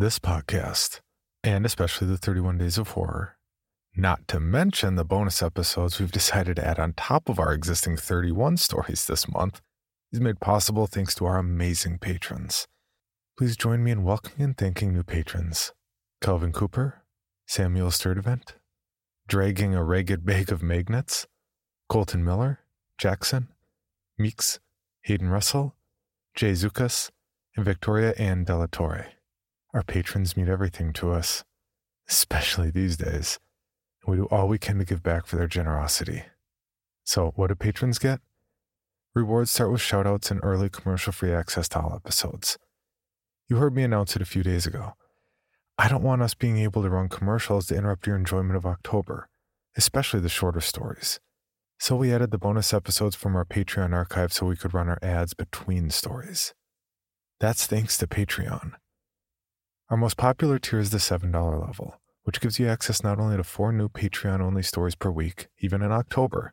This podcast, and especially the 31 Days of Horror, not to mention the bonus episodes we've decided to add on top of our existing 31 stories this month, is made possible thanks to our amazing patrons. Please join me in welcoming and thanking new patrons Calvin Cooper, Samuel Sturdivant, Dragging a Ragged Bag of Magnets, Colton Miller, Jackson, Meeks, Hayden Russell, Jay Zukas, and Victoria Ann Torre. Our patrons mean everything to us, especially these days. We do all we can to give back for their generosity. So, what do patrons get? Rewards start with shoutouts and early commercial free access to all episodes. You heard me announce it a few days ago. I don't want us being able to run commercials to interrupt your enjoyment of October, especially the shorter stories. So we added the bonus episodes from our Patreon archive so we could run our ads between stories. That's thanks to Patreon. Our most popular tier is the $7 level, which gives you access not only to four new Patreon only stories per week, even in October.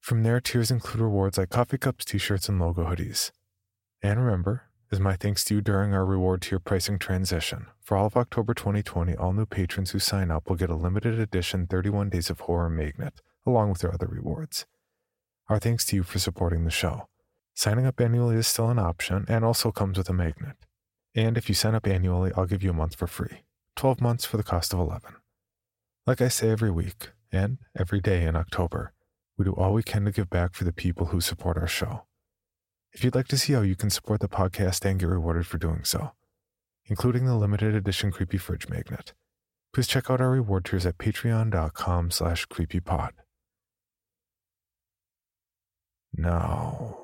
From there, tiers include rewards like coffee cups, t shirts, and logo hoodies. And remember, as my thanks to you during our reward tier pricing transition, for all of October 2020, all new patrons who sign up will get a limited edition 31 Days of Horror magnet, along with their other rewards. Our thanks to you for supporting the show. Signing up annually is still an option and also comes with a magnet. And if you sign up annually, I'll give you a month for free 12 months for the cost of 11. Like I say every week and every day in October, we do all we can to give back for the people who support our show. If you'd like to see how you can support the podcast and get rewarded for doing so, including the limited edition Creepy Fridge Magnet, please check out our reward tiers at patreon.com slash creepypod. Now...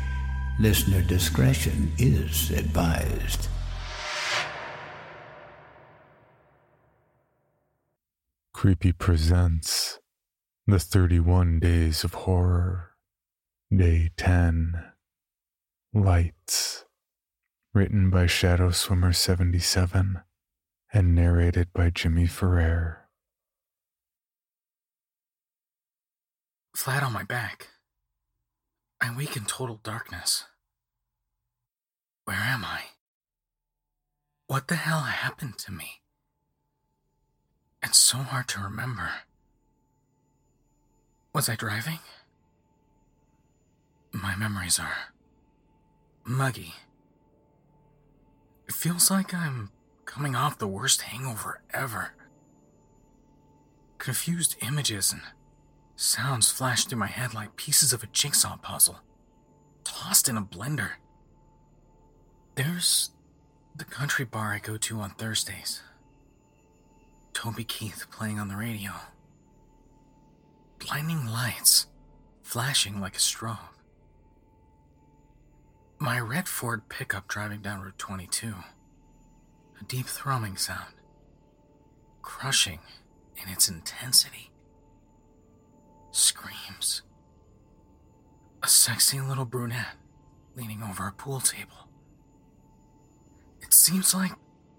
Listener discretion is advised. Creepy presents The 31 Days of Horror, Day 10 Lights. Written by Shadow Swimmer 77 and narrated by Jimmy Ferrer. Flat on my back. I wake in total darkness. Where am I? What the hell happened to me? It's so hard to remember. Was I driving? My memories are muggy. It feels like I'm coming off the worst hangover ever. Confused images and sounds flash through my head like pieces of a jigsaw puzzle. tossed in a blender. There's the country bar I go to on Thursdays. Toby Keith playing on the radio. Blinding lights flashing like a strobe. My red Ford pickup driving down Route 22. A deep thrumming sound. Crushing in its intensity. Screams. A sexy little brunette leaning over a pool table. Seems like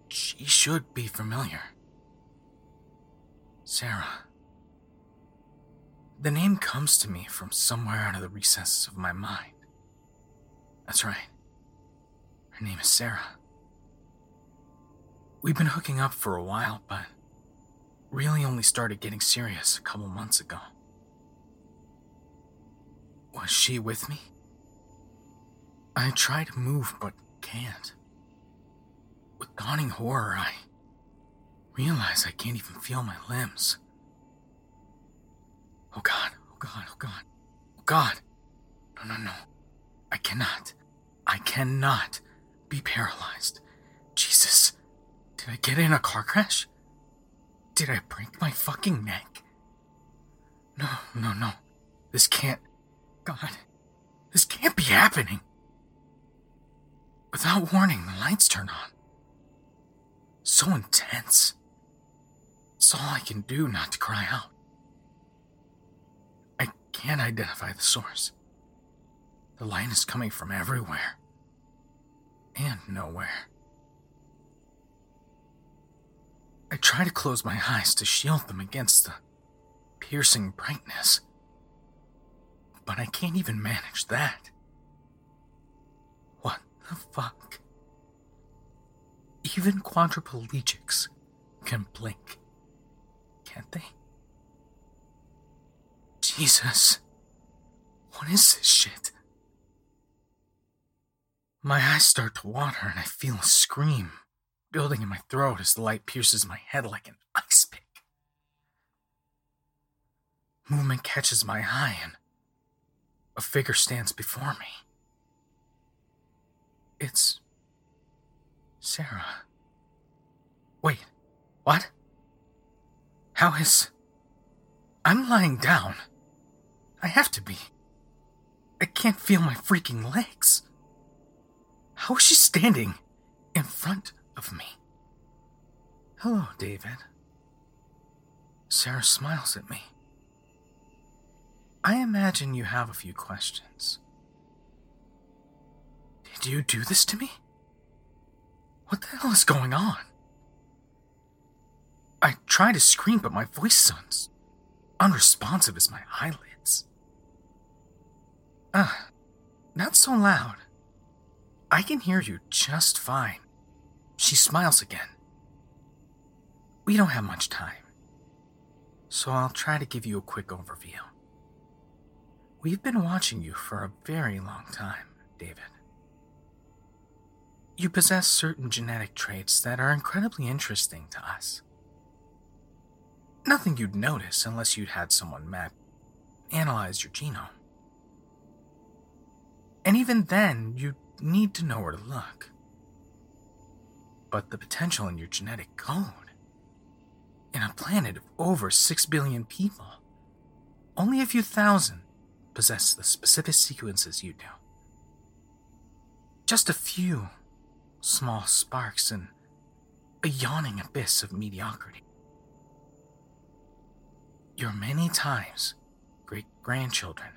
she should be familiar. Sarah. The name comes to me from somewhere out of the recesses of my mind. That's right. Her name is Sarah. We've been hooking up for a while, but really only started getting serious a couple months ago. Was she with me? I try to move but can't. With dawning horror, I realize I can't even feel my limbs. Oh God, oh God, oh God, oh God. No, no, no. I cannot. I cannot be paralyzed. Jesus. Did I get in a car crash? Did I break my fucking neck? No, no, no. This can't. God. This can't be happening. Without warning, the lights turn on. So intense. It's all I can do not to cry out. I can't identify the source. The light is coming from everywhere and nowhere. I try to close my eyes to shield them against the piercing brightness, but I can't even manage that. What the fuck? Even quadriplegics can blink, can't they? Jesus. What is this shit? My eyes start to water and I feel a scream building in my throat as the light pierces my head like an ice pick. Movement catches my eye and a figure stands before me. It's Sarah. Wait, what? How is. I'm lying down. I have to be. I can't feel my freaking legs. How is she standing in front of me? Hello, David. Sarah smiles at me. I imagine you have a few questions. Did you do this to me? What the hell is going on? I try to scream, but my voice sounds unresponsive as my eyelids. Ah, not so loud. I can hear you just fine. She smiles again. We don't have much time, so I'll try to give you a quick overview. We've been watching you for a very long time, David. You possess certain genetic traits that are incredibly interesting to us. Nothing you'd notice unless you'd had someone map analyze your genome. And even then, you'd need to know where to look. But the potential in your genetic code, in a planet of over 6 billion people, only a few thousand possess the specific sequences you do. Just a few small sparks in a yawning abyss of mediocrity. Your many times great grandchildren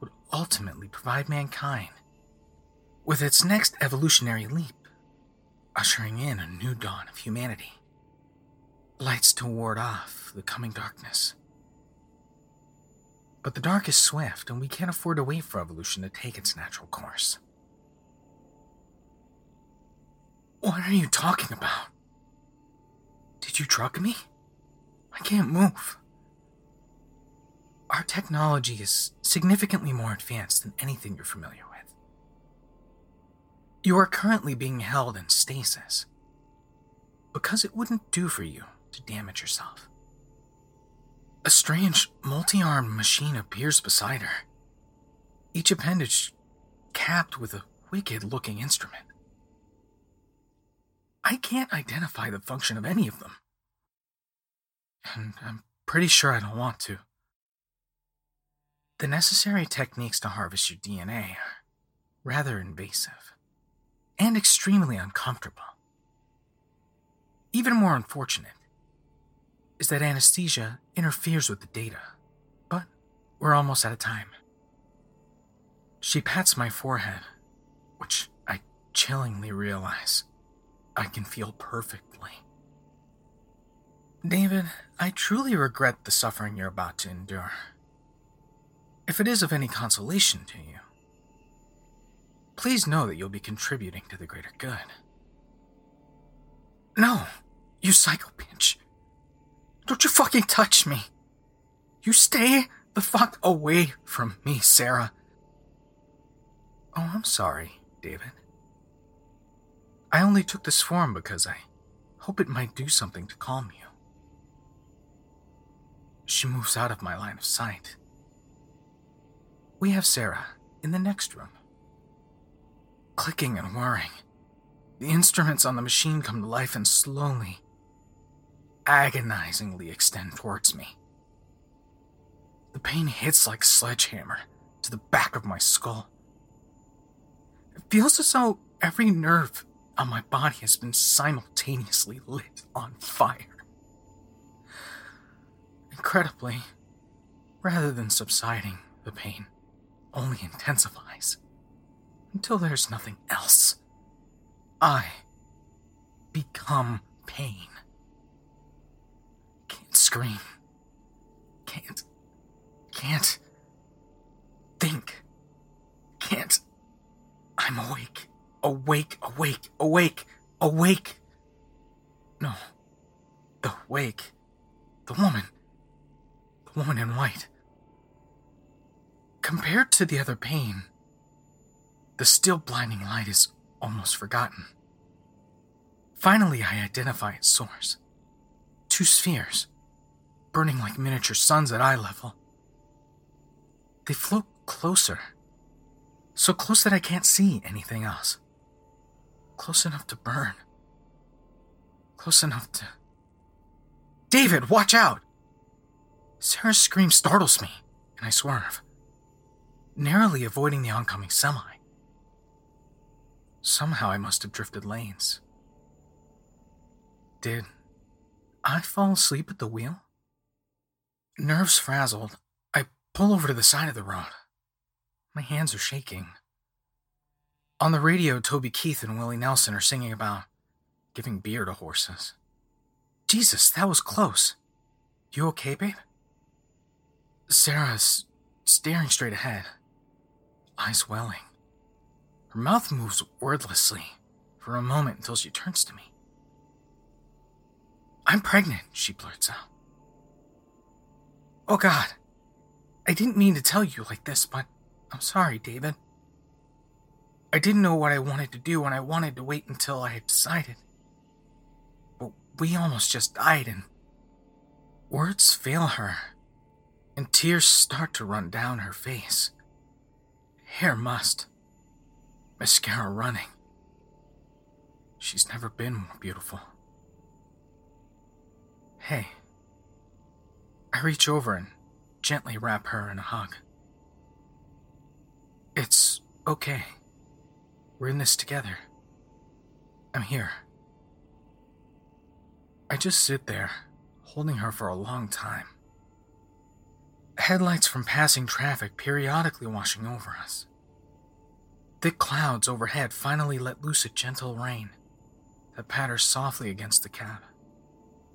would ultimately provide mankind with its next evolutionary leap, ushering in a new dawn of humanity. Lights to ward off the coming darkness. But the dark is swift, and we can't afford to wait for evolution to take its natural course. What are you talking about? Did you drug me? I can't move. Our technology is significantly more advanced than anything you're familiar with. You are currently being held in stasis because it wouldn't do for you to damage yourself. A strange, multi armed machine appears beside her. Each appendage capped with a wicked looking instrument. I can't identify the function of any of them. And I'm pretty sure I don't want to. The necessary techniques to harvest your DNA are rather invasive and extremely uncomfortable. Even more unfortunate is that anesthesia interferes with the data, but we're almost out of time. She pats my forehead, which I chillingly realize I can feel perfectly. David, I truly regret the suffering you're about to endure. If it is of any consolation to you, please know that you'll be contributing to the greater good. No, you psycho bitch. Don't you fucking touch me. You stay the fuck away from me, Sarah. Oh, I'm sorry, David. I only took this form because I hope it might do something to calm you. She moves out of my line of sight. We have Sarah in the next room. Clicking and whirring. The instruments on the machine come to life and slowly, agonizingly extend towards me. The pain hits like sledgehammer to the back of my skull. It feels as though every nerve on my body has been simultaneously lit on fire. Incredibly, rather than subsiding, the pain only intensifies until there's nothing else. I become pain. Can't scream. Can't. Can't. Think. Can't. I'm awake. Awake, awake, awake, awake. No. The wake. The woman. The woman in white. Compared to the other pain, the still blinding light is almost forgotten. Finally, I identify its source two spheres, burning like miniature suns at eye level. They float closer, so close that I can't see anything else. Close enough to burn. Close enough to. David, watch out! Sarah's scream startles me, and I swerve, narrowly avoiding the oncoming semi. Somehow I must have drifted lanes. Did I fall asleep at the wheel? Nerves frazzled, I pull over to the side of the road. My hands are shaking. On the radio, Toby Keith and Willie Nelson are singing about giving beer to horses. Jesus, that was close. You okay, babe? Sarah's staring straight ahead, eyes welling. Her mouth moves wordlessly for a moment until she turns to me. I'm pregnant, she blurts out. Oh God, I didn't mean to tell you like this, but I'm sorry, David. I didn't know what I wanted to do and I wanted to wait until I had decided. But we almost just died and words fail her and tears start to run down her face. Hair must mascara running. She's never been more beautiful. Hey. I reach over and gently wrap her in a hug. It's okay. We're in this together. I'm here. I just sit there, holding her for a long time. Headlights from passing traffic periodically washing over us. Thick clouds overhead finally let loose a gentle rain that patters softly against the cab,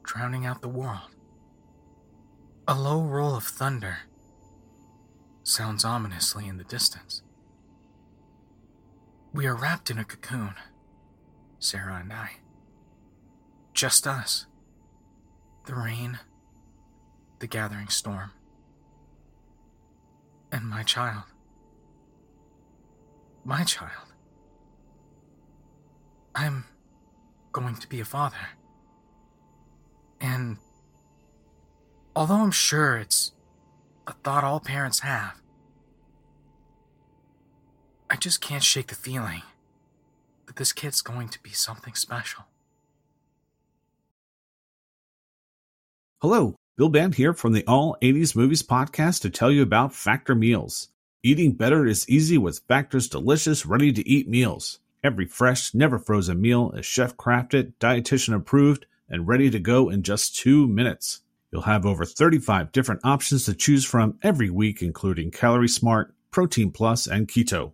drowning out the world. A low roll of thunder sounds ominously in the distance. We are wrapped in a cocoon, Sarah and I. Just us. The rain, the gathering storm, and my child my child. I'm going to be a father. And although I'm sure it's a thought all parents have, I just can't shake the feeling that this kid's going to be something special. Hello, Bill Band here from the All 80s Movies podcast to tell you about Factor Meals. Eating better is easy with Factor's delicious, ready to eat meals. Every fresh, never frozen meal is chef crafted, dietitian approved, and ready to go in just two minutes. You'll have over 35 different options to choose from every week, including Calorie Smart, Protein Plus, and Keto.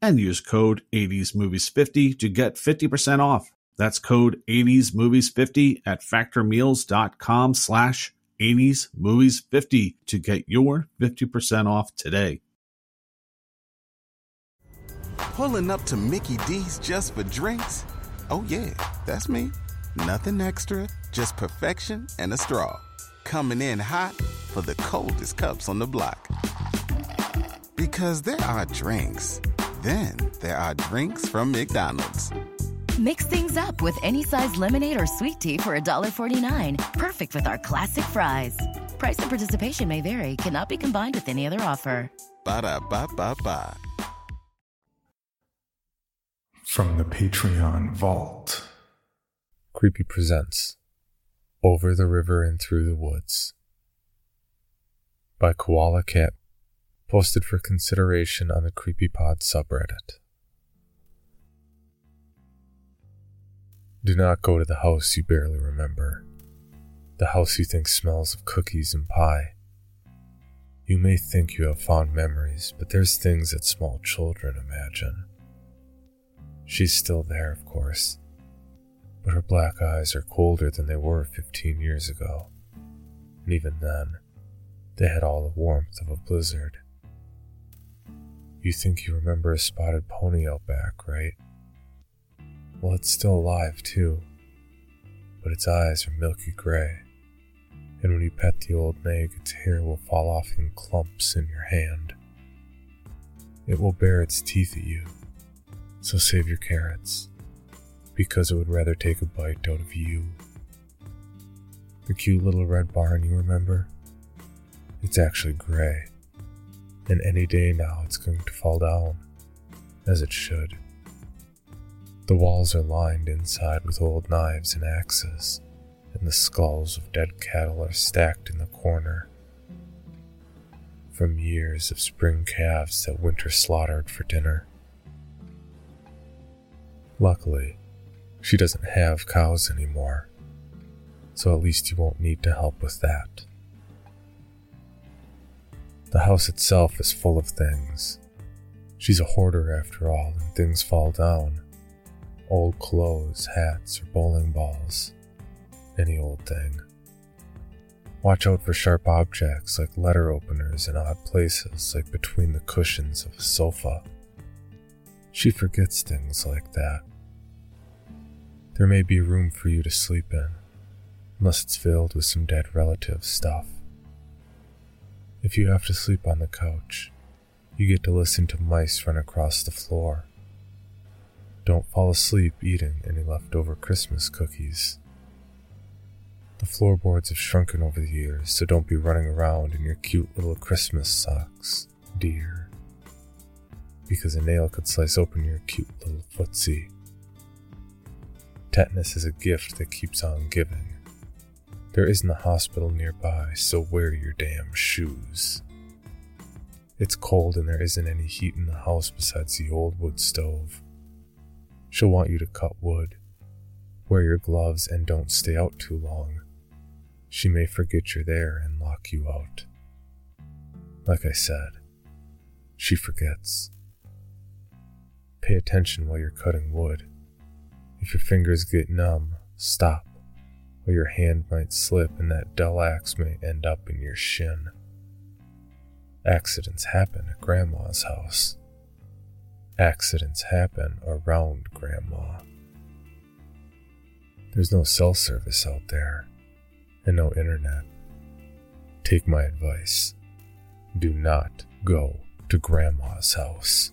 and use code 80smovies50 to get 50% off. That's code 80smovies50 at factormeals.com slash 80smovies50 to get your 50% off today. Pulling up to Mickey D's just for drinks? Oh yeah, that's me. Nothing extra, just perfection and a straw. Coming in hot for the coldest cups on the block. Because there are drinks. Then there are drinks from McDonald's. Mix things up with any size lemonade or sweet tea for $1.49. Perfect with our classic fries. Price and participation may vary, cannot be combined with any other offer. Ba da ba ba ba. From the Patreon Vault. Creepy Presents Over the River and Through the Woods by Koala Cat, posted for consideration on the CreepyPod subreddit. Do not go to the house you barely remember, the house you think smells of cookies and pie. You may think you have fond memories, but there's things that small children imagine. She's still there, of course, but her black eyes are colder than they were 15 years ago. And even then, they had all the warmth of a blizzard. You think you remember a spotted pony out back, right? Well, it's still alive, too, but its eyes are milky gray, and when you pet the old nag, its hair will fall off in clumps in your hand. It will bare its teeth at you, so save your carrots, because it would rather take a bite out of you. The cute little red barn you remember? It's actually gray, and any day now it's going to fall down, as it should. The walls are lined inside with old knives and axes, and the skulls of dead cattle are stacked in the corner. From years of spring calves that winter slaughtered for dinner. Luckily, she doesn't have cows anymore, so at least you won't need to help with that. The house itself is full of things. She's a hoarder after all, and things fall down old clothes, hats, or bowling balls. Any old thing. Watch out for sharp objects like letter openers in odd places, like between the cushions of a sofa. She forgets things like that. There may be room for you to sleep in, unless it's filled with some dead relative stuff. If you have to sleep on the couch, you get to listen to mice run across the floor don't fall asleep eating any leftover Christmas cookies. The floorboards have shrunken over the years, so don't be running around in your cute little Christmas socks, dear. Because a nail could slice open your cute little footsie. Tetanus is a gift that keeps on giving. There isn't a hospital nearby, so wear your damn shoes. It's cold and there isn't any heat in the house besides the old wood stove. She'll want you to cut wood. Wear your gloves and don't stay out too long. She may forget you're there and lock you out. Like I said, she forgets. Pay attention while you're cutting wood. If your fingers get numb, stop, or your hand might slip and that dull axe may end up in your shin. Accidents happen at Grandma's house. Accidents happen around Grandma. There's no cell service out there and no internet. Take my advice. Do not go to Grandma's house.